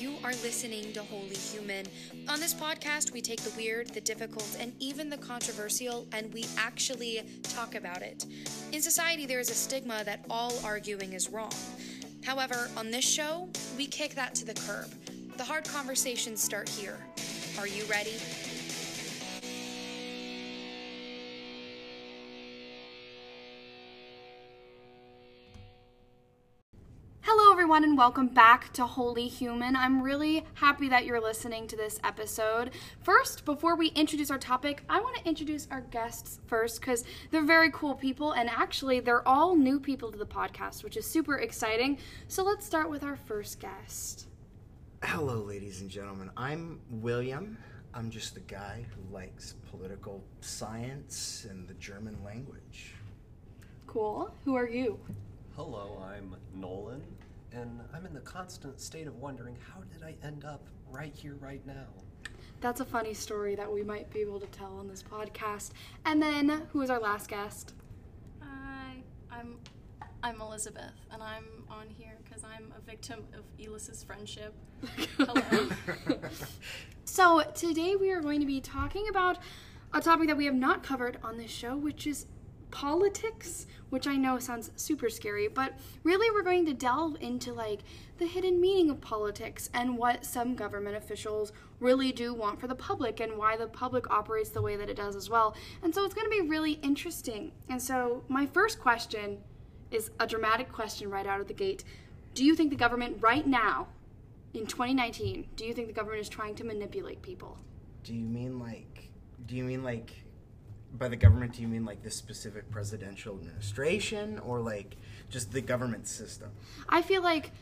You are listening to Holy Human. On this podcast, we take the weird, the difficult, and even the controversial, and we actually talk about it. In society, there is a stigma that all arguing is wrong. However, on this show, we kick that to the curb. The hard conversations start here. Are you ready? Everyone, and welcome back to Holy Human. I'm really happy that you're listening to this episode. First, before we introduce our topic, I want to introduce our guests first because they're very cool people, and actually, they're all new people to the podcast, which is super exciting. So, let's start with our first guest. Hello, ladies and gentlemen. I'm William. I'm just the guy who likes political science and the German language. Cool. Who are you? Hello, I'm Nolan, and I'm in the constant state of wondering how did I end up right here, right now? That's a funny story that we might be able to tell on this podcast. And then, who is our last guest? Hi, I'm I'm Elizabeth, and I'm on here because I'm a victim of Elis's friendship. Hello. So, today we are going to be talking about a topic that we have not covered on this show, which is politics, which I know sounds super scary, but really we're going to delve into like the hidden meaning of politics and what some government officials really do want for the public and why the public operates the way that it does as well. And so it's going to be really interesting. And so my first question is a dramatic question right out of the gate. Do you think the government right now in 2019, do you think the government is trying to manipulate people? Do you mean like, do you mean like, by the government, do you mean like the specific presidential administration or like just the government system? I feel like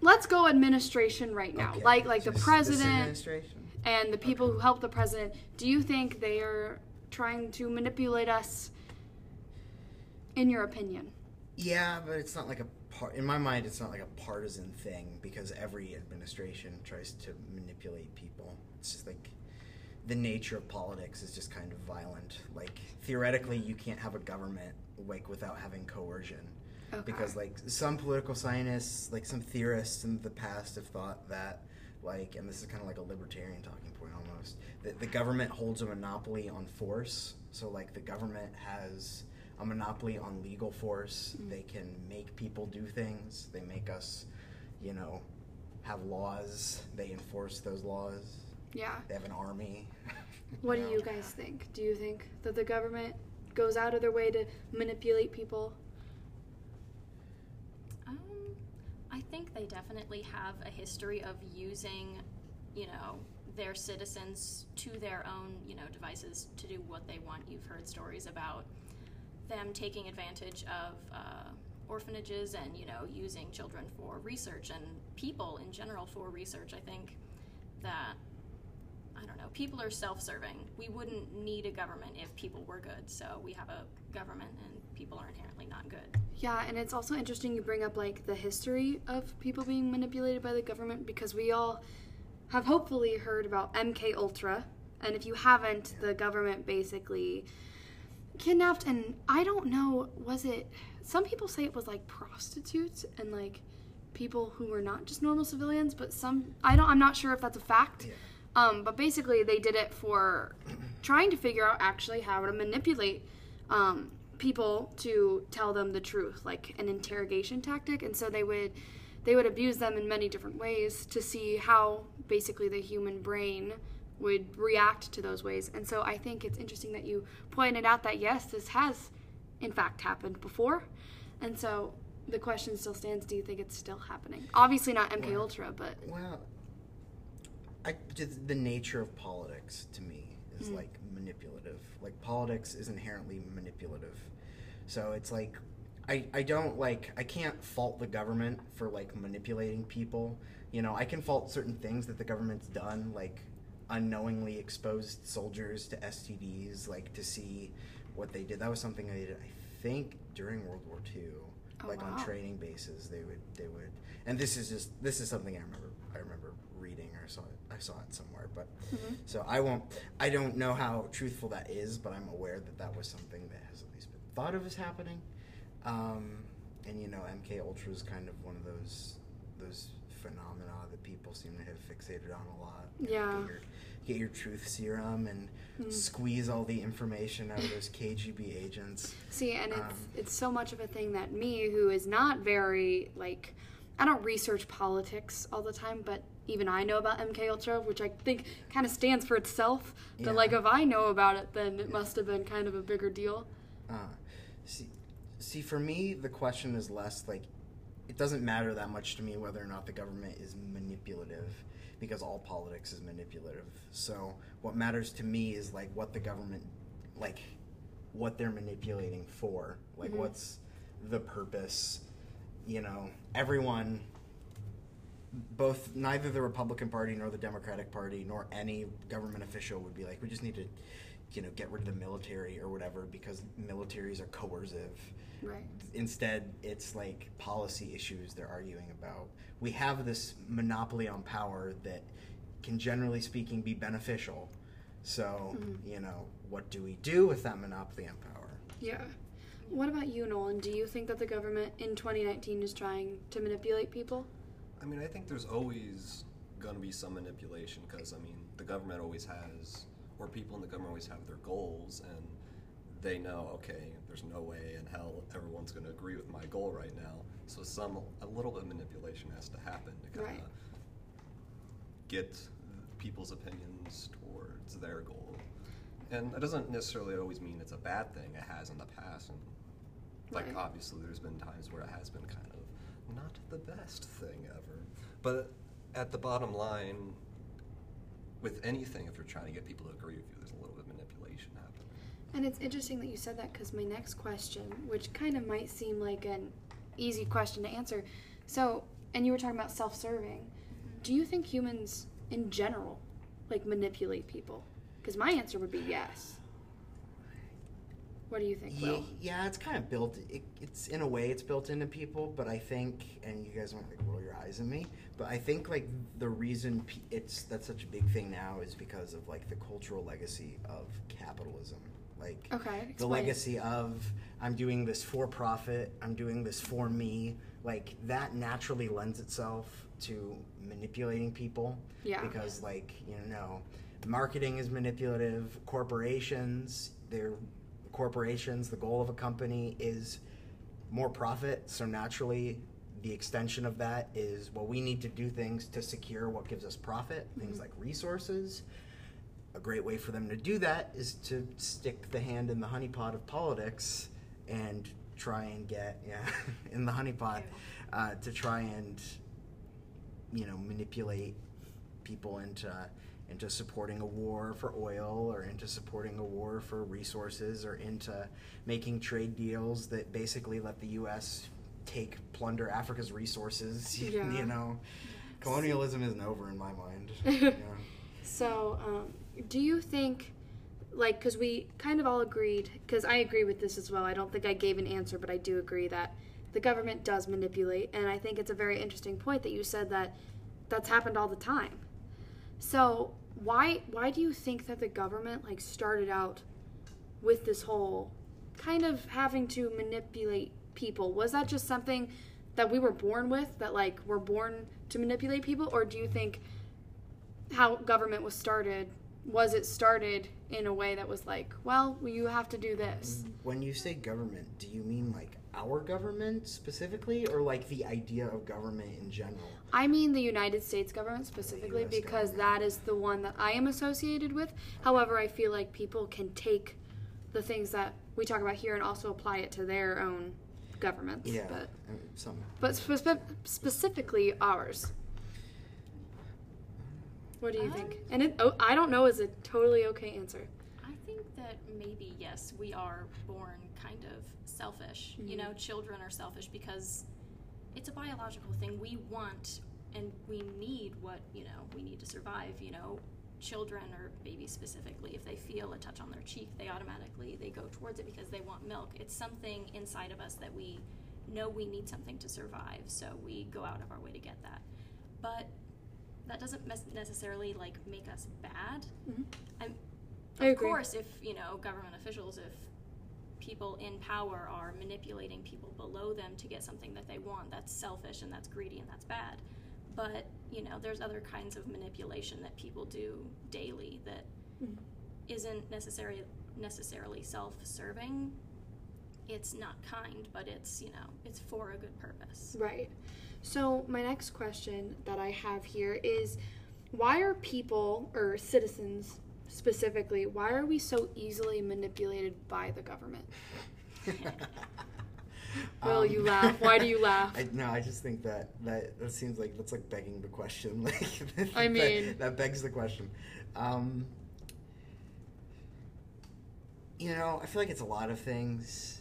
let's go administration right now. Okay, Like like the just this president administration? and the people who help the president. Do you think they are trying to manipulate us in your opinion? Yeah, but it's not like a part. In my mind, it's not like a partisan thing because every administration tries to manipulate people. It's just like the nature of politics is just kind of violent. Like theoretically, you can't have a government like without having coercion. Okay. Because like some political scientists, like some theorists in the past have thought that like, and this is kind of like a libertarian talking point almost, that the government holds a monopoly on force. So like the government has a monopoly on legal force. Mm. They can make people do things. They make us, you know, have laws. They enforce those laws. Yeah. They have an army. What do you guys think? Do you think that the government goes out of their way to manipulate people? um, I think they definitely have a history of using, you know, their citizens to their own, you know, devices to do what they want. You've heard stories about them taking advantage of uh, orphanages and, you know, using children for research and people in general for research. I think that I don't know, people are self serving. We wouldn't need a government if people were good. So we have a government and people are inherently not good. Yeah, and it's also interesting you bring up like the history of people being manipulated by the government because we all have hopefully heard about MK Ultra, and if you haven't, the government basically kidnapped and I don't know, was it some people say it was like prostitutes and like people who were not just normal civilians, but some I don't I'm not sure if that's a fact. Yeah. Um, but basically, they did it for trying to figure out actually how to manipulate um, people to tell them the truth, like an interrogation tactic. And so they would they would abuse them in many different ways to see how basically the human brain would react to those ways. And so I think it's interesting that you pointed out that yes, this has in fact happened before. And so the question still stands: Do you think it's still happening? Obviously not MK Well- Ultra, but Well, I, just the nature of politics to me is Mm. like manipulative. Like politics is inherently manipulative. So it's like I, I don't like I can't fault the government for like manipulating people. You know, I can fault certain things that the government's done, like unknowingly exposed soldiers to STDs, like to see what they did. That was something they did, I think, during World War II. Oh, like on training bases, they would they would, and this is just this is something I remember I remember reading or saw it I saw it somewhere. But Mhm. so I won't I don't know how truthful that is, but I'm aware that that was something that has at least been thought of as happening. Um, and you know, MK Ultra is kind of one of those those phenomena that people seem to have fixated on a lot. Yeah. Get your, get your truth serum and Mm. squeeze all the information out of those KGB agents. See, and it's Um, it's so much of a thing that me, who is not very like, I don't research politics all the time, but even I know about MK Ultra, which I think kind of stands for itself. Yeah. But like, if I know about it, then it must have been kind of a bigger deal. Uh, see, see, for me, the question is less like it doesn't matter that much to me whether or not the government is manipulative, because all politics is manipulative. So what matters to me is like what the government, like, what they're manipulating for, like Mhm. what's the purpose. You know, everyone. Both neither the Republican Party nor the Democratic Party nor any government official would be like, we just need to you know get rid of the military or whatever because militaries are coercive Right. instead it's like policy issues they're arguing about we have this monopoly on power that can generally speaking be beneficial so Mhm. you know what do we do with that monopoly on power Yeah. What about you, Nolan? Do you think that the government in 2019 is trying to manipulate people? I mean, I think there's always going to be some manipulation because, I mean, the government always has, or people in the government always have their goals, and they know, okay, there's no way in hell everyone's going to agree with my goal right now. So some, a little bit of manipulation has to happen to kind of Right. get people's opinions towards their goal. And that doesn't necessarily always mean it's a bad thing. It has in the past, and like Right. obviously there's been times where it has been kind of not the best thing ever. But at the bottom line, with anything, if you're trying to get people to agree with you, there's a little bit of manipulation happening. And it's interesting that you said that because my next question, which kind of might seem like an easy question to answer, so, and you were talking about self serving, mm-hmm. do you think humans in general like manipulate people? Because my answer would be yes. What do you think, yeah, Will? yeah it's kind of built it, it's in a way it's built into people but i think and you guys to like roll your eyes at me but i think like the reason it's that's such a big thing now is because of like the cultural legacy of capitalism like Okay, the legacy of i'm doing this for profit i'm doing this for me like that naturally lends itself to manipulating people Yeah. because like you know marketing is manipulative corporations they're corporations the goal of a company is more profit. So naturally the extension of that is well we need to do things to secure what gives us profit things Mhm. like resources. A great way for them to do that is to stick the hand in the honeypot of politics and try and get yeah in the honeypot uh, to try and you know manipulate people into into supporting a war for oil or into supporting a war for resources or into making trade deals that basically let the US take plunder Africa's resources Yeah. you know colonialism isn't over in my mind yeah. So, um, do you think, like, because we kind of all agreed, because I agree with this as well. I don't think I gave an answer, but I do agree that the government does manipulate, and I think it's a very interesting point that you said that that's happened all the time. So, why why do you think that the government like started out with this whole kind of having to manipulate people? Was that just something that we were born with, that like we're born to manipulate people, or do you think? how government was started was it started in a way that was like well you have to do this when you say government do you mean like our government specifically or like the idea of government in general? I mean the united states government specifically because government. that is the one that i am associated with. However i feel like people can take the things that we talk about here and also apply it to their own governments yeah but I mean, some. but spe- specifically ours. What do you think? Um, and it oh, i don't know is a totally okay answer. I think that maybe yes, we are born kind of selfish. You Mhm. know, children are selfish because it's a biological thing. We want and we need what you know we need to survive. You know, children or babies specifically, if they feel a touch on their cheek, they automatically they go towards it because they want milk. It's something inside of us that we know we need something to survive, so we go out of our way to get that. But that doesn't necessarily like make us bad. Mhm. I'm, of course, if you know government officials, if people in power are manipulating people below them to get something that they want, that's selfish and that's greedy and that's bad. But you know, there's other kinds of manipulation that people do daily that Mhm. isn't necessarily necessarily self-serving. It's not kind, but it's, you know, it's for a good purpose. Right. So, my next question that I have here is why are people, or citizens specifically, why are we so easily manipulated by the government? Will Um, you laugh? Why do you laugh? I, no, I just think that, that that seems like that's like begging the question. Like, I that- mean- that, begs the question. Um, you know, I feel like it's a lot of things.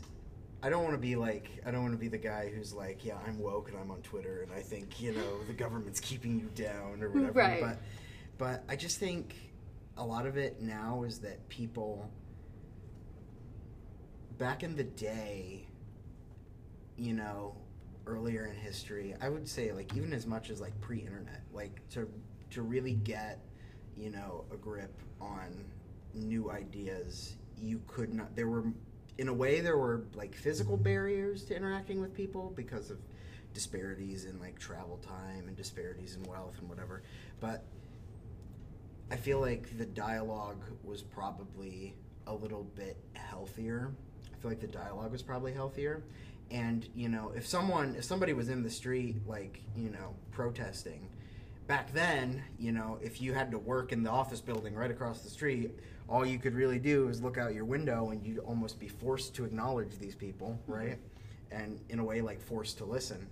I don't want to be like I don't want to be the guy who's like, yeah, I'm woke and I'm on Twitter and I think you know the government's keeping you down or whatever. Right. But but I just think a lot of it now is that people back in the day, you know, earlier in history, I would say like even as much as like pre-internet, like to to really get, you know, a grip on new ideas, you could not there were in a way there were like physical barriers to interacting with people because of disparities in like travel time and disparities in wealth and whatever. But I feel like the dialogue was probably a little bit healthier. I feel like the dialogue was probably healthier. And, you know, if someone if somebody was in the street like, you know, protesting, back then, you know, if you had to work in the office building right across the street, all you could really do is look out your window and you'd almost be forced to acknowledge these people, mm-hmm. right? And in a way like forced to listen.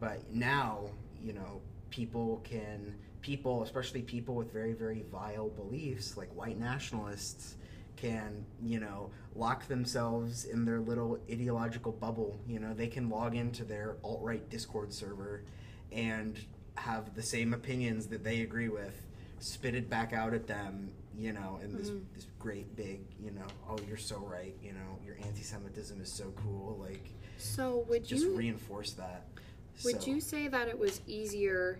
But now, you know, people can people, especially people with very very vile beliefs like white nationalists can, you know, lock themselves in their little ideological bubble, you know, they can log into their alt-right Discord server and have the same opinions that they agree with spitted back out at them, you know, in this Mhm. this great big, you know, oh you're so right, you know, your anti-Semitism is so cool, like So, would just you reinforce that. Would So- you say that it was easier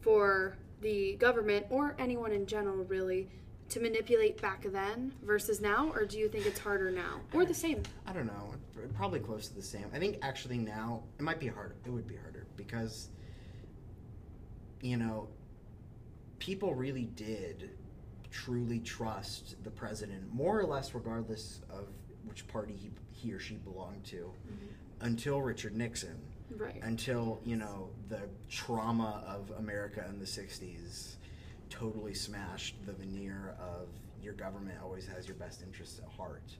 for the government or anyone in general really to manipulate back then versus now or do you think it's harder now or the same? I don't know. Probably close to the same. I think actually now it might be harder. It would be harder because you know people really did truly trust the president more or less regardless of which party he, he or she belonged to mm-hmm. until Richard Nixon Right. until you know the trauma of America in the '60s totally smashed the veneer of your government always has your best interests at heart.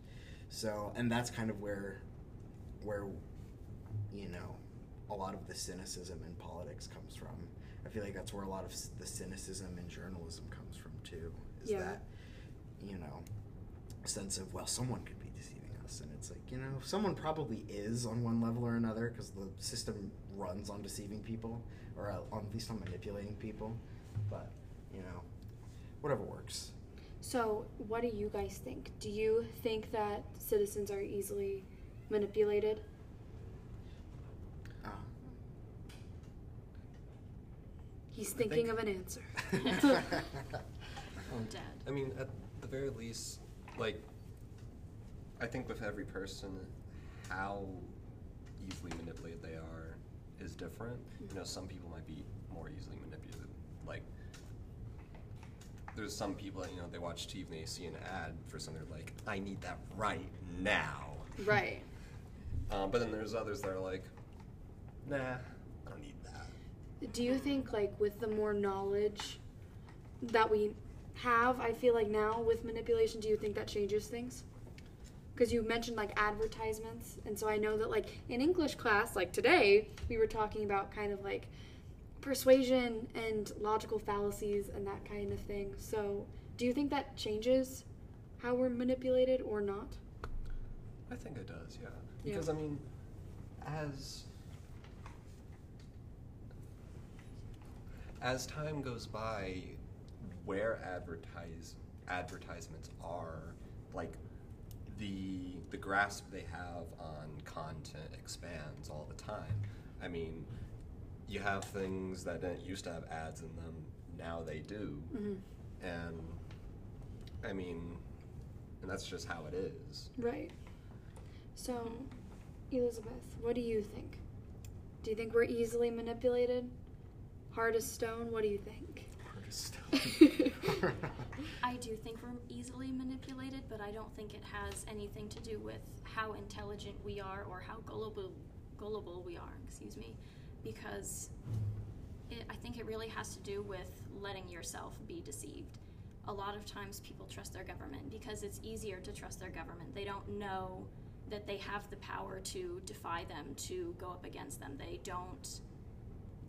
So, and that's kind of where, where, you know, a lot of the cynicism in politics comes from. I feel like that's where a lot of the cynicism in journalism comes from too. Is Yeah. that, you know, sense of well, someone could us, and it's like you know, someone probably is on one level or another because the system runs on deceiving people, or on, at least on manipulating people. But you know, whatever works. So, what do you guys think? Do you think that citizens are easily manipulated? Uh, He's thinking think- of an answer. Um, Dead. I mean, at the very least, like, I think with every person, how easily manipulated they are is different. You know, some people might be more easily manipulated. Like, there's some people that, you know, they watch TV and they see an ad for something they're like, I need that right now. right. Um, but then there's others that are like, nah, I don't need that. Do you think, like, with the more knowledge that we have, I feel like now with manipulation, do you think that changes things? Because you mentioned like advertisements, and so I know that like in English class, like today, we were talking about kind of like persuasion and logical fallacies and that kind of thing. So, do you think that changes how we're manipulated or not? I think it does, yeah. Yeah. Because I mean, as as time goes by, where advertise advertisements are, like the the grasp they have on content expands all the time. I mean, you have things that didn't used to have ads in them, now they do, Mm-hmm. and I mean, and that's just how it is. Right. So, Elizabeth, what do you think? Do you think we're easily manipulated? hard as stone? What do you think? I do think we're easily manipulated, but I don't think it has anything to do with how intelligent we are or how gullible gullible we are. Excuse me, because it, I think it really has to do with letting yourself be deceived. A lot of times, people trust their government because it's easier to trust their government. They don't know that they have the power to defy them, to go up against them. They don't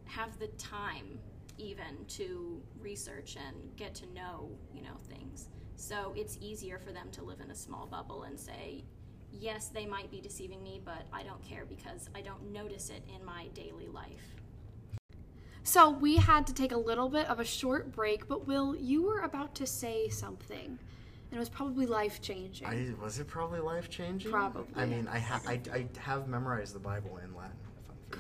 have the time even to research and get to know, you know, things. So it's easier for them to live in a small bubble and say, yes, they might be deceiving me, but I don't care because I don't notice it in my daily life. So we had to take a little bit of a short break, but Will, you were about to say something, and it was probably life changing. I, was it probably life changing? Probably. I mean, I, ha- I, I have memorized the Bible in Latin.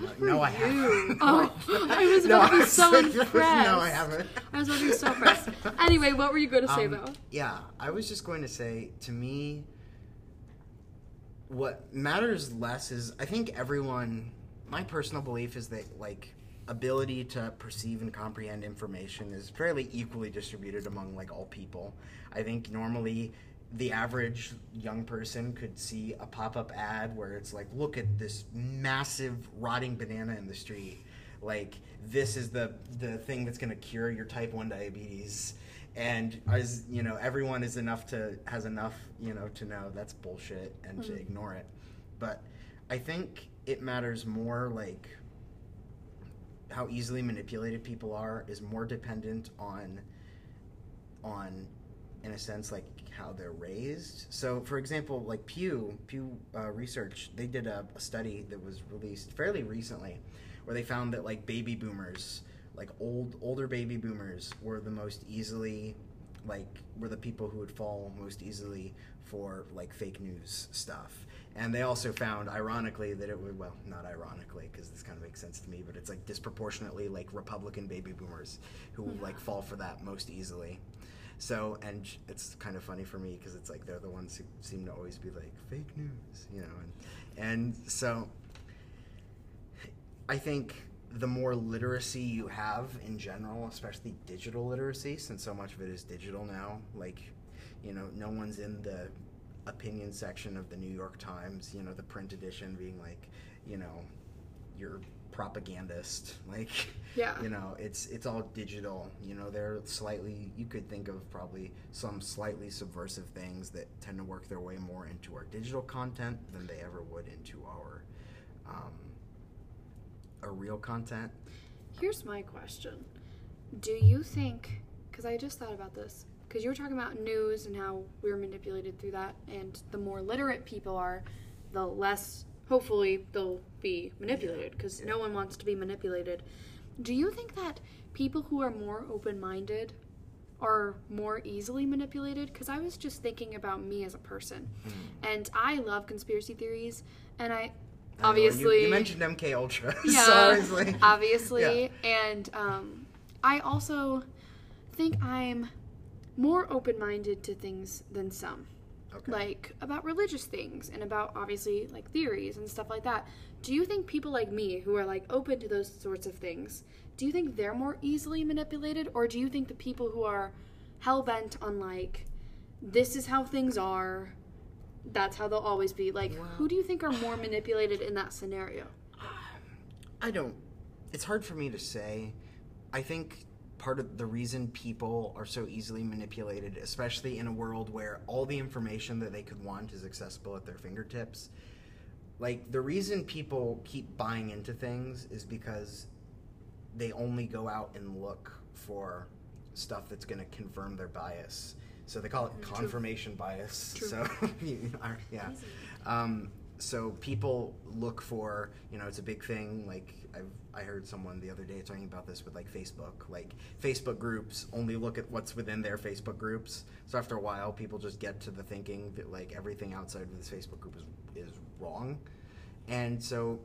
If I'm- Good for no, I haven't. Oh, I was No, about to be so impressed. No, I haven't. I was about to be so impressed. Anyway, what were you going to say Um, though? Yeah, I was just going to say, to me, what matters less is I think everyone. My personal belief is that like ability to perceive and comprehend information is fairly equally distributed among like all people. I think normally the average young person could see a pop-up ad where it's like look at this massive rotting banana in the street. Like this is the the thing that's going to cure your type 1 diabetes. And as you know everyone is enough to has enough you know to know that's bullshit and to Mhm. ignore it. But i think it matters more like how easily manipulated people are is more dependent on on in a sense like how they're raised. So for example like pew pew uh, research they did a, a study that was released fairly recently where they found that like baby boomers like old older baby boomers were the most easily like were the people who would fall most easily for like fake news stuff. And they also found ironically that it would well not ironically because this kind of makes sense to me but it's like disproportionately like republican baby boomers who will like fall for that most easily so and it's kind of funny for me because it's like they're the ones who seem to always be like fake news you know and and so I think the more literacy you have in general, especially digital literacy, since so much of it is digital now, like, you know, no one's in the opinion section of the New York Times, you know, the print edition being like, you know, your propagandist. Like, Yeah. you know, it's it's all digital. You know, they're slightly. You could think of probably some slightly subversive things that tend to work their way more into our digital content than they ever would into our um, our real content. Here's my question. Do you think, because I just thought about this, because you were talking about news and how we were manipulated through that, and the more literate people are, the less, hopefully, they'll be manipulated, because Yeah. no one wants to be manipulated. Do you think that people who are more open minded are more easily manipulated? Because I was just thinking about me as a person, and I love conspiracy theories, and I I know, and obviously you, you mentioned MK Ultra, yeah, so like, obviously. yeah. And um, I also think I'm more open minded to things than some, Okay. like about religious things and about obviously like theories and stuff like that. Do you think people like me who are like open to those sorts of things, do you think they're more easily manipulated, or do you think the people who are hell bent on like this is how things are? That's how they'll always be. Like, Well- who do you think are more manipulated in that scenario? I don't. It's hard for me to say. I think part of the reason people are so easily manipulated, especially in a world where all the information that they could want is accessible at their fingertips, like the reason people keep buying into things is because they only go out and look for stuff that's going to confirm their bias. So they call it True. confirmation bias. True. So yeah. Um, so people look for, you know, it's a big thing. Like I've, I heard someone the other day talking about this with like Facebook. Like Facebook groups only look at what's within their Facebook groups. So after a while, people just get to the thinking that like everything outside of this Facebook group is is wrong. And so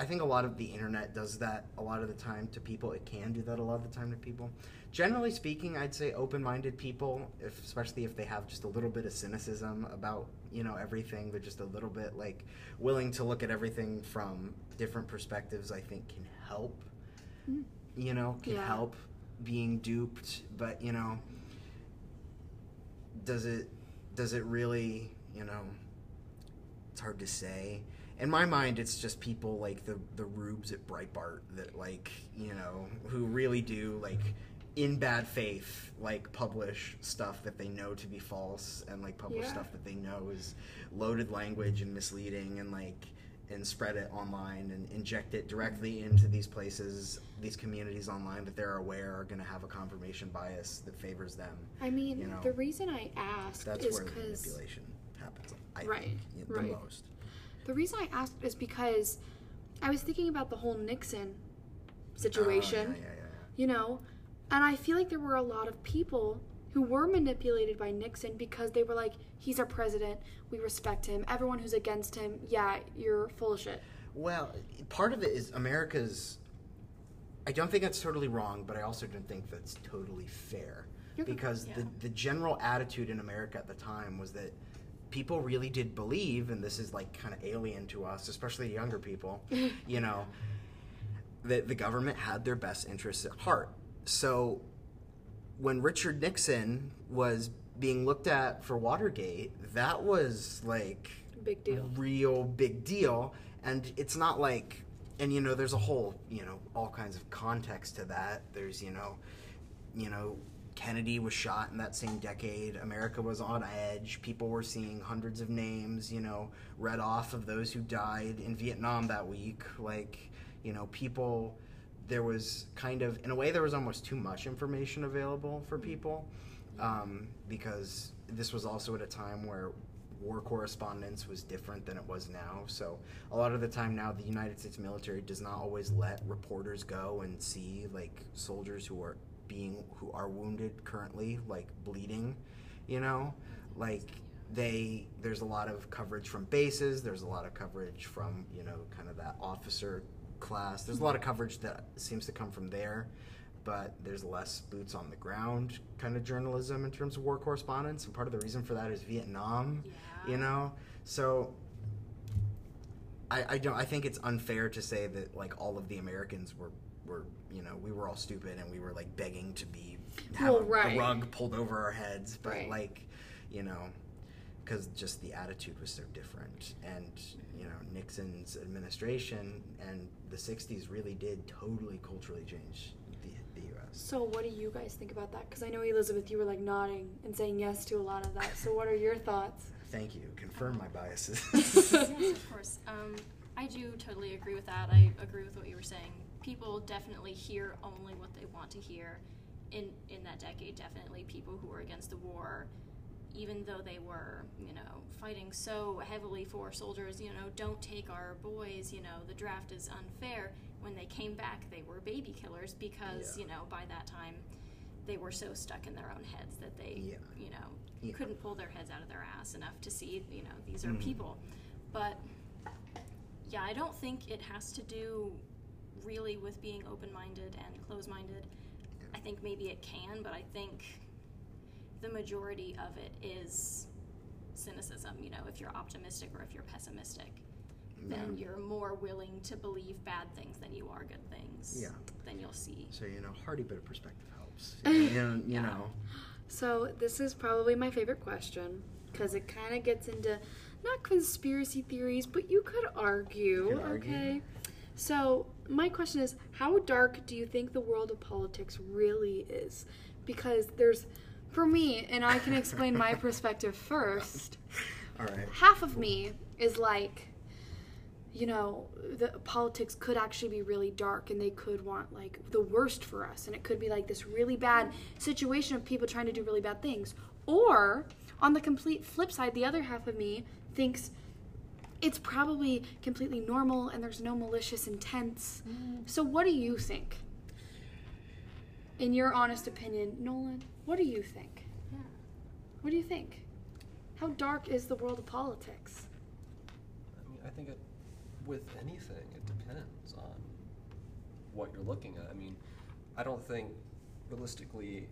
I think a lot of the internet does that a lot of the time to people. It can do that a lot of the time to people. Generally speaking, I'd say open-minded people, if, especially if they have just a little bit of cynicism about you know everything, they're just a little bit like willing to look at everything from different perspectives. I think can help. Mm. you know, can Yeah. help being duped, but you know, does it does it really, you know, it's hard to say. In my mind, it's just people like the the rubes at Breitbart that like you know who really do like in bad faith like publish stuff that they know to be false and like publish Yeah. stuff that they know is loaded language and misleading and like and spread it online and inject it directly into these places these communities online that they're aware are going to have a confirmation bias that favors them I mean, You know, the reason I asked that's is where the manipulation happens I Right, think, the right. most the reason I asked is because I was thinking about the whole Nixon situation. Oh, yeah, yeah, yeah, yeah. you know and i feel like there were a lot of people who were manipulated by nixon because they were like he's our president we respect him everyone who's against him yeah you're full of shit Well, part of it is America's. I don't think that's totally wrong, but I also don't think that's totally fair. Okay. Because Yeah. the, the general attitude in America at the time was that people really did believe, and this is like kind of alien to us, especially younger people, you know, that the government had their best interests at heart. So when Richard Nixon was being looked at for Watergate, that was like big deal. real big deal. And it's not like and you know there's a whole you know all kinds of context to that. There's you know you know kennedy was shot in that same decade. America was on edge. People were seeing hundreds of names you know read off of those who died in vietnam that week. Like you know people there was kind of in a way there was almost too much information available for people um, because this was also at a time where war correspondence was different than it was now. So a lot of the time now, the United States military does not always let reporters go and see like soldiers who are being who are wounded currently, like bleeding. You know, like they there's a lot of coverage from bases. There's a lot of coverage from you know kind of that officer class. There's a lot of coverage that seems to come from there but there's less boots on the ground kind of journalism in terms of war correspondence and part of the reason for that is vietnam Yeah. you know so I, I don't i think it's unfair to say that like all of the americans were were you know we were all stupid and we were like begging to be have Well, right. a rug pulled over our heads but Right. like you know because just the attitude was so different and you know nixon's administration and the 60s really did totally culturally change the, the us so what do you guys think about that because i know elizabeth you were like nodding and saying yes to a lot of that so what are your thoughts thank you confirm my biases yes, of course. Um, I do totally agree with that. I agree with what you were saying. People definitely hear only what they want to hear. In in that decade, definitely people who were against the war, even though they were, you know, fighting so heavily for soldiers, you know, don't take our boys. You know, the draft is unfair. When they came back, they were baby killers because Yeah. you know by that time they were so stuck in their own heads that they, Yeah. you know, Yeah. couldn't pull their heads out of their ass enough to see, you know, these are Mhm. people. But yeah, I don't think it has to do really with being open minded and close minded. I think maybe it can, but I think the majority of it is cynicism. You know, if you're optimistic or if you're pessimistic, then you're more willing to believe bad things than you are good things. Yeah. Then you'll see. so you know hardy bit of perspective helps you know, you Yeah. know So this is probably my favorite question because it kind of gets into not conspiracy theories, but you could argue. You could argue. Okay. So my question is, how dark do you think the world of politics really is? Because there's, for me, and I can explain my perspective first. all right Half of me is like, you know, the politics could actually be really dark and they could want like the worst for us and it could be like this really bad situation of people trying to do really bad things. Or on the complete flip side, the other half of me thinks it's probably completely normal and there's no malicious intents. Mm. So what do you think? In your honest opinion, Nolan, what do you think? Yeah. What do you think? How dark is the world of politics? I mean, I think it, with anything, it depends on what you're looking at. I mean, I don't think realistically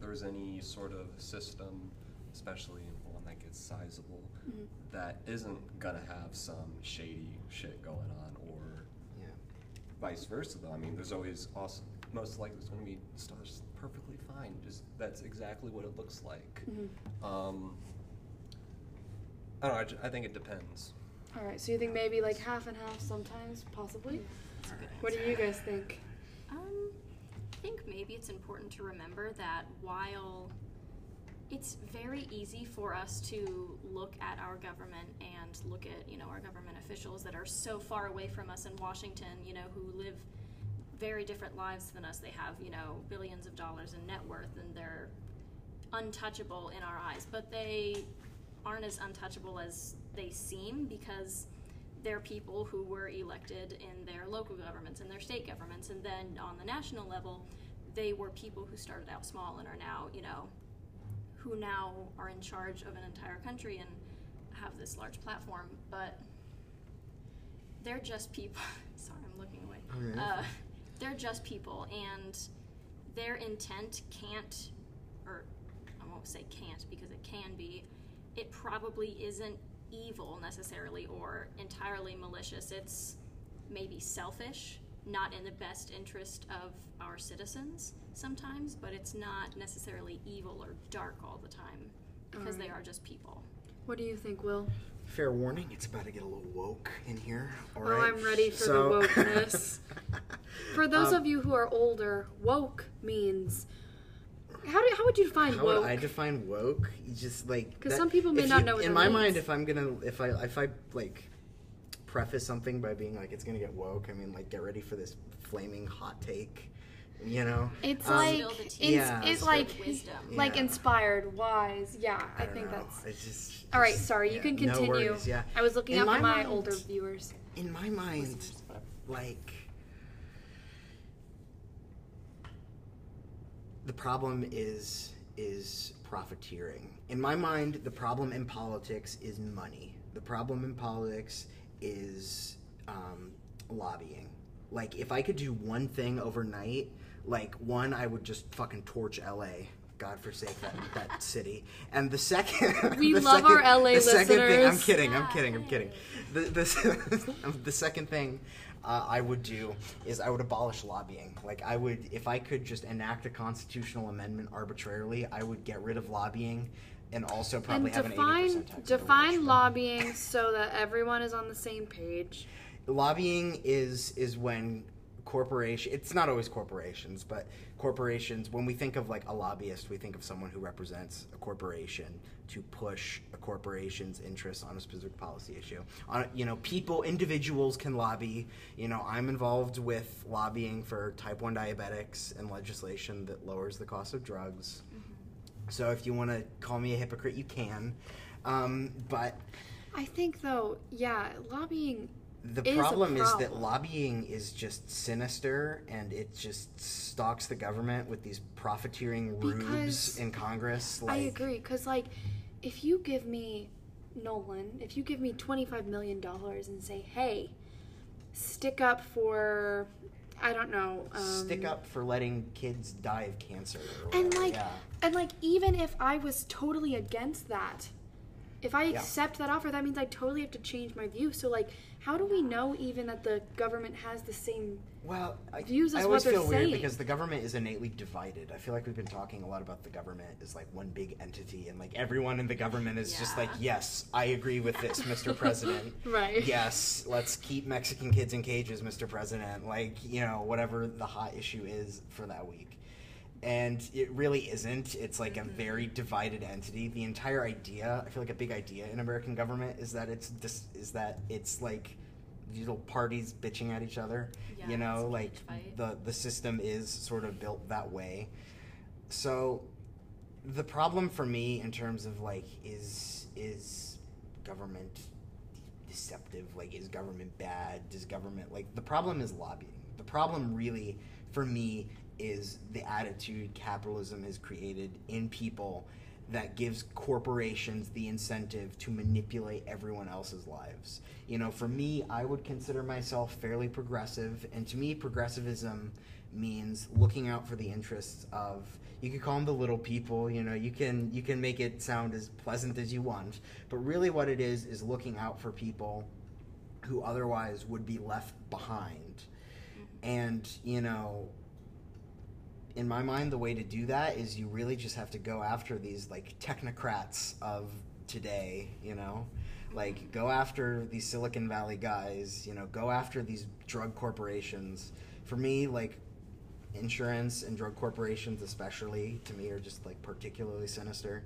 there's any sort of system, especially one that gets sizable, Mhm. that isn't gonna have some shady shit going on or yeah vice versa, though. I mean, there's always also most likely there's going to be stars perfectly fine. Just that's exactly what it looks like. Mm-hmm. Um, I don't know. I, ju- I think it depends. All right, so you think maybe like half and half sometimes, possibly? What do you guys think? Um, I think maybe it's important to remember that while it's very easy for us to look at our government and look at, you know, our government officials that are so far away from us in Washington, you know, who live very different lives than us. They have, you know, billions of dollars in net worth and they're untouchable in our eyes, but they aren't as untouchable as they seem because they're people who were elected in their local governments and their state governments, and then on the national level, they were people who started out small and are now, you know, who now are in charge of an entire country and have this large platform, but they're just people. Sorry, I'm looking away. Okay. Uh, they're just people, and their intent can't, or I won't say can't because it can be, it probably isn't evil necessarily or entirely malicious. It's maybe selfish, not in the best interest of our citizens sometimes, but it's not necessarily evil or dark all the time because they are just people. What do you think, Will? Fair warning, it's about to get a little woke in here. All Oh. I'm ready for the wokeness. For those Um, of you who are older, woke means how do how would you define How woke? would I define woke? You just like because some people may not you- know what In that my means. mind, if I'm gonna, if I, if I like preface something by being like it's gonna get woke, I mean like get ready for this flaming hot take, you know? it's Um, like it's. Yeah. it's Spill like wisdom. like Yeah. inspired, wise. Yeah, I, don't think know. that's. It's just. All right, just- sorry. You yeah, can no continue. worries, yeah. I was looking In out my for my mind- older viewers. In my mind, like the problem is is profiteering. In my mind, the problem in politics is money. The problem in politics is um, lobbying. Like, if I could do one thing overnight, like one, I would just fucking torch LA. God forsake that that city. And the second, We the love second- our LA the second thing, I'm kidding. I'm kidding. I'm kidding. The the, the second thing uh, I would do is I would abolish lobbying. Like I would, if I could just enact a constitutional amendment arbitrarily, I would get rid of lobbying, and also probably and have an define 80% tax define lobbying so that everyone is on the same page. lobbying is is when corporation it's not always corporations but corporations when we think of like a lobbyist we think of someone who represents a corporation to push a corporation's interests on a specific policy issue. On you know people individuals can lobby. You know i'm involved with lobbying for type 1 diabetics and legislation that lowers the cost of drugs so if you want to call me a hypocrite you can um, but I think though, yeah, lobbying the is a problem is that lobbying is just sinister and it just stalks the government with these profiteering rubes in Congress. Like, I agree because like if you give me Nolan, if you give me twenty five million dollars and say, hey, stick up for I don't know, um, Stick up for letting kids die of cancer. and like yeah. and like even if I was totally against that, if I Yeah. accept that offer, that means I totally have to change my view. So like, how do we know even that the government has the same? Well, I, views I always feel weird saying. because the government is innately divided. I feel like we've been talking a lot about the government as like one big entity, and like everyone in the government is just like, yes, I agree with this, Mr. President. Right. Yes, let's keep Mexican kids in cages, Mr. President. Like you know, whatever the hot issue is for that week. And it really isn't. It's like a very divided entity. The entire idea, I feel like a big idea in American government is that it's dis- is that it's like little parties bitching at each other. Yeah, you know, like the the system is sort of built that way. So the problem for me in terms of like is is government deceptive like is government bad does government like the problem is lobbying the problem really for me is the attitude capitalism has created in people that gives corporations the incentive to manipulate everyone else's lives. You know, for me, I would consider myself fairly progressive, and to me, progressivism means looking out for the interests of you could call them the little people you know you can you can make it sound as pleasant as you want but really what it is is looking out for people who otherwise would be left behind mm-hmm. And, you know, in my mind, the way to do that is you really just have to go after these like technocrats of today, you know? Like, go after these Silicon Valley guys, you know, go after these drug corporations. For me, like, insurance and drug corporations, especially, to me, are just like particularly sinister.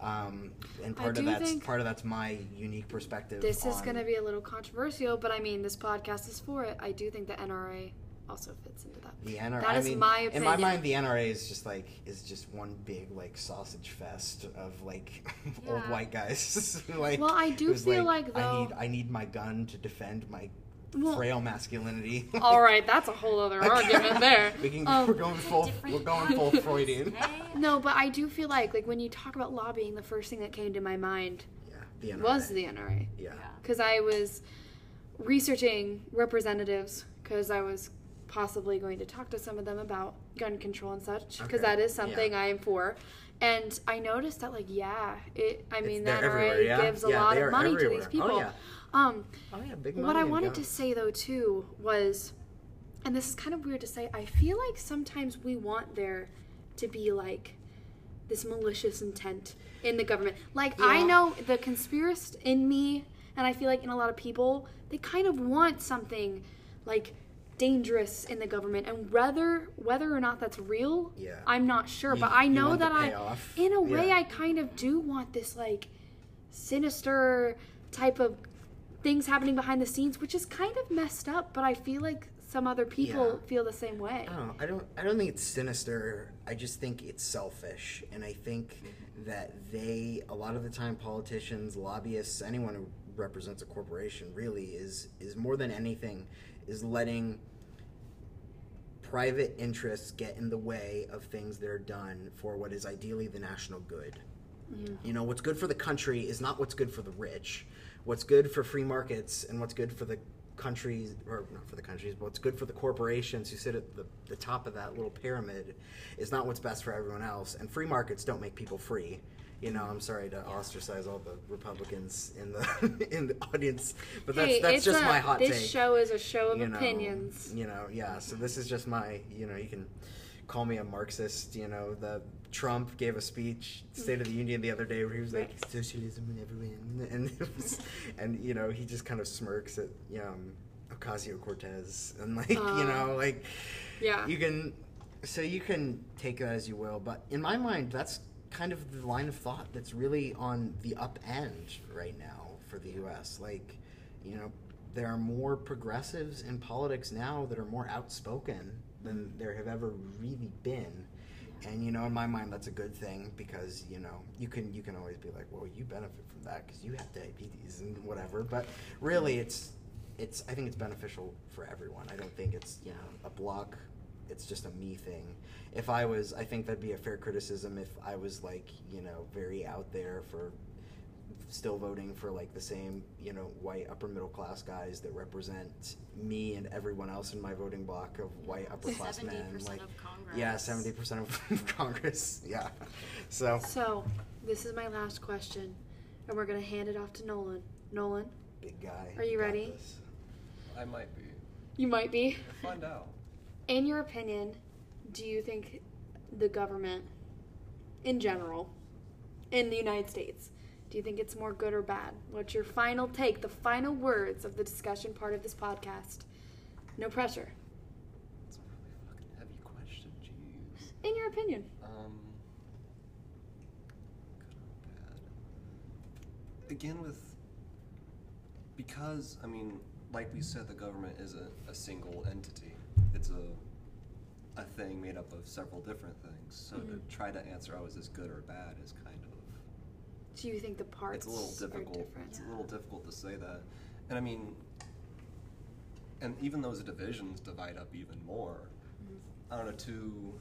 Um, and I part of that's part of that's my unique perspective. This is going to be a little controversial, but I mean, this podcast is for it. I do think the NRA also fits into that. The NRA. That I is mean, my In my mind, the NRA is just like is just one big like sausage fest of like old white guys. like, Well, I do feel like, I though- need I need my gun to defend my Well- frail masculinity. All right, that's a whole other argument there. we can. Um, we're going full. We're going full Freudian. No, but I do feel like like when you talk about lobbying, the first thing that came to my mind Yeah, the was the NRA. Yeah. Yeah. because I was researching representatives because I was possibly going to talk to some of them about gun control and such because Okay, that is something yeah. I am for. And I noticed that, like, yeah, it. I mean, they're NRA yeah? gives a Yeah, lot of money to everywhere. these Oh, people. yeah. Um, Oh yeah, big money. what I wanted to say though too was, and this is kind of weird to say, I feel like sometimes we want there to be like this malicious intent in the government. Like I know the conspiracist in me, and I feel like in a lot of people, they kind of want something like dangerous in the government, and whether whether or not that's real, Yeah. I'm not sure. You- but I know that I, payoff. in a way, Yeah. I kind of do want this like sinister type of things happening behind the scenes, which is kind of messed up. But I feel like some other people Yeah. feel the same way. I don't. I don't. I don't think it's sinister. I just think it's selfish, and I think mm-hmm. that they, a lot of the time, politicians, lobbyists, anyone who represents a corporation, really is is more than anything, is letting private interests get in the way of things that are done for what is ideally the national good. You know, what's good for the country is not what's good for the rich. What's good for free markets and what's good for the countries, or not for the countries, but what's good for the corporations who sit at the, the top of that little pyramid is not what's best for everyone else. And free markets don't make people free. You know, I'm sorry to ostracize all the Republicans in the in the audience, but that's hey, that's just a, my hot this take show is a show of you know, opinions. You know, yeah. So this is just my, you know, you can call me a Marxist. You know, the Trump gave a speech, State of the Union, the other day, where he was like, "Socialism never win," and it was, and you know, he just kind of smirks at, you know, Ocasio Cortez, and like, you Uh, know, like, Yeah. you can, so you can take that as you will, but in my mind, that's kind of the line of thought that's really on the up end right now for the U.S. Like, you know, there are more progressives in politics now that are more outspoken than there have ever really been. And you know, in my mind, that's a good thing because you know you can you can always be like, well, you benefit from that because you have diabetes and whatever. But really, it's it's I think it's beneficial for everyone. I don't think it's you know a block. It's just a me thing. If I was, I think that'd be a fair criticism. If I was like you know very out there for still voting for like the same you know white upper middle class guys that represent me and everyone else in my voting block of white upper class men like of Congress. yeah 70% of congress yeah so So, this is my last question, and we're gonna hand it off to Nolan. Nolan, big guy Are you ready? this. I might be. you might be. Find out. In your opinion, do you think the government, in general, in the United States, do you think it's more good or bad? What's your final take, the final words of the discussion part of this podcast? No pressure. It's a really fucking heavy question. Jeez. In your opinion. Um, good or bad? Again, with because I mean, like we said, the government is a single entity. It's a a thing made up of several different things. So Mhm. to try to answer, oh, is this good or bad, is kind of Do you think the parts it's a little are difficult. different? It's a little difficult to say that, and I mean, and even those divisions divide up even more. Mm-hmm. I don't know. To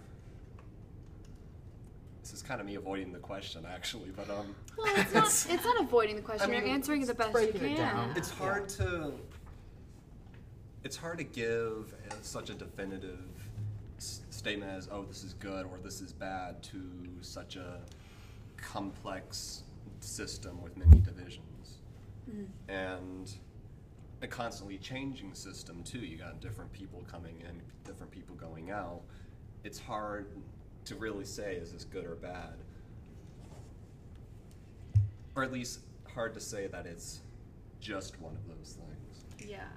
this is kind of me avoiding the question, actually, but um, Well, it's not. It's not avoiding the question. mean, You're answering it the it's best you breaking it down. it's hard to it's hard to give such a definitive statement as oh this is good or this is bad to such a complex system with many divisions Mhm. and a constantly changing system too. You got different people coming in, different people going out. It's hard to really say is this good or bad, or at least hard to say that it's just one of those things. Yeah.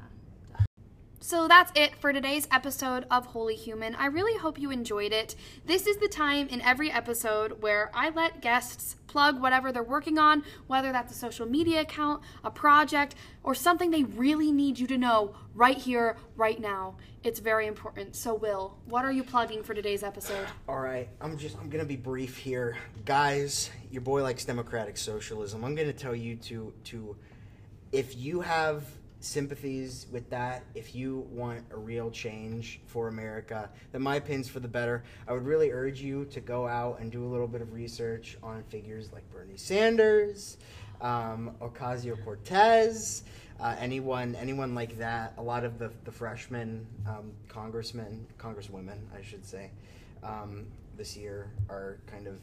So that's it for today's episode of Holy Human. I really hope you enjoyed it. This is the time in every episode where I let guests plug whatever they're working on, whether that's a social media account, a project, or something they really need you to know right here, right now. It's very important. So, Will, what are you plugging for today's episode? All right, I'm just I'm gonna be brief here, guys. Your boy likes democratic socialism. I'm gonna tell you to to if you have sympathies with that, if you want a real change for America, then my opinion's for the better. I would really urge you to go out and do a little bit of research on figures like Bernie Sanders, um, Ocasio Cortez. Uh, anyone, anyone like that. A lot of the the freshmen, um, congressmen, congresswomen, I should say, um, this year are kind of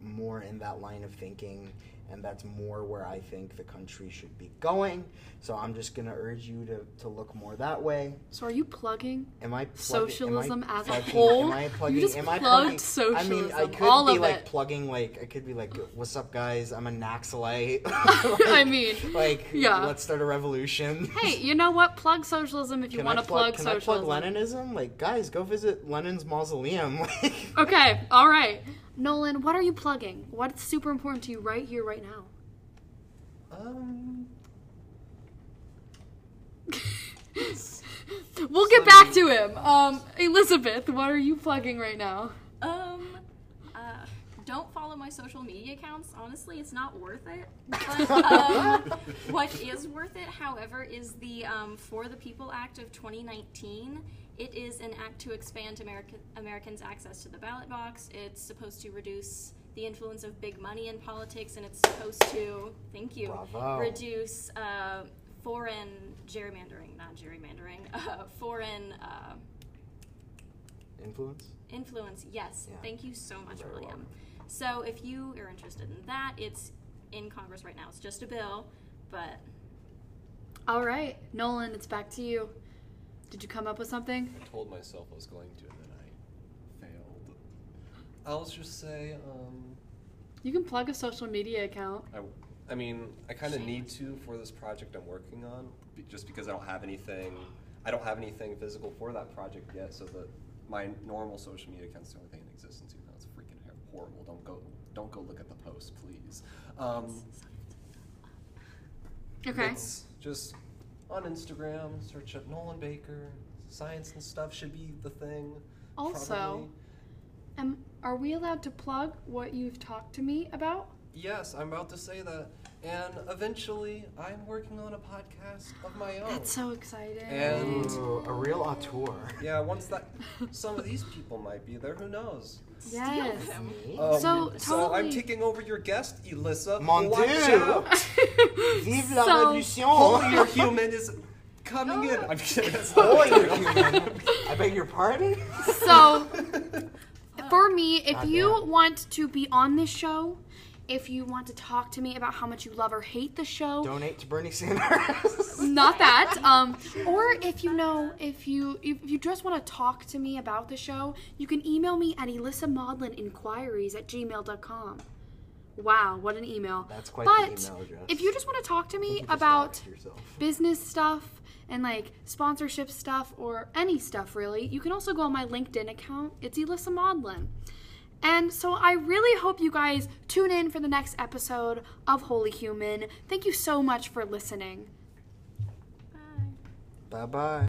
more in that line of thinking and that's more where I think the country should be going. So I'm just going to urge you to, to look more that way. So, are you plugging? Am I plug- Socialism am I as a whole? Am I plugging? You just am I plugged plugging? I mean, I socialism, could all be like it. plugging like I could be like, "What's up, guys? I'm a Naxalite." I mean, like, yeah. let's start a revolution. Hey, you know what? Plug socialism if you want to plug, Can I plug. Leninism? Like, guys, go visit Lenin's mausoleum. Okay, all right. Nolan, what are you plugging? What's super important to you right here, right now? Um, We'll get back to him. Um, Elizabeth, what are you plugging right now? Um, uh, don't follow my social media accounts. Honestly, it's not worth it. But um, what is worth it, however, is the um, For the People Act of 2019. It is an act to expand America, Americans' access to the ballot box. It's supposed to reduce the influence of big money in politics, and it's supposed to, thank you, Bravo. reduce uh, foreign gerrymandering, not gerrymandering, uh, foreign. Uh, influence. Influence, yes. Yeah. Thank you so much, very William. welcome. So, if you are interested in that, it's in Congress right now. It's just a bill, but All right, Nolan, it's back to you. Did you come up with something? I told myself I was going to, and then I failed. I'll just say, um, You can plug a social media account. I, I mean, I kind of need to for this project I'm working on, be- just because I don't have anything. I don't have anything physical for that project yet, so that my normal social media account's the only thing in existence. Even though it's freaking horrible. Don't go. Don't go look at the post, please. Um, Okay. It's just on Instagram. Search up Nolan Baker. Science and stuff should be the thing. Also, probably. um, are we allowed to plug what you've talked to me about? Yes, I'm about to say that. And eventually, I'm working on a podcast of my own. That's so exciting. And- Ooh, a real auteur. yeah, once that, some of these people might be there. Who knows? yes. Me? Um, So, so I'm taking over your guest, Elissa. Mon Watch Dieu. out. Vive la So- révolution! Holy human is coming in. I'm kidding. That's not Holy true. human! I beg your pardon? So, for me, if God you damn. want to be on this show, if you want to talk to me about how much you love or hate the show, Donate to Bernie Sanders. not that um or if you know if you if you just want to talk to me about the show you can email me at elissamodlininquiries at gmail.com wow what an email That's quite but the email address. if you just want to talk to me about business stuff and like sponsorship stuff or any stuff really, you can also go on my LinkedIn account. It's Elissa Maudlin. And so I really hope you guys tune in for the next episode of Holy Human. Thank you so much for listening. bye. Bye bye.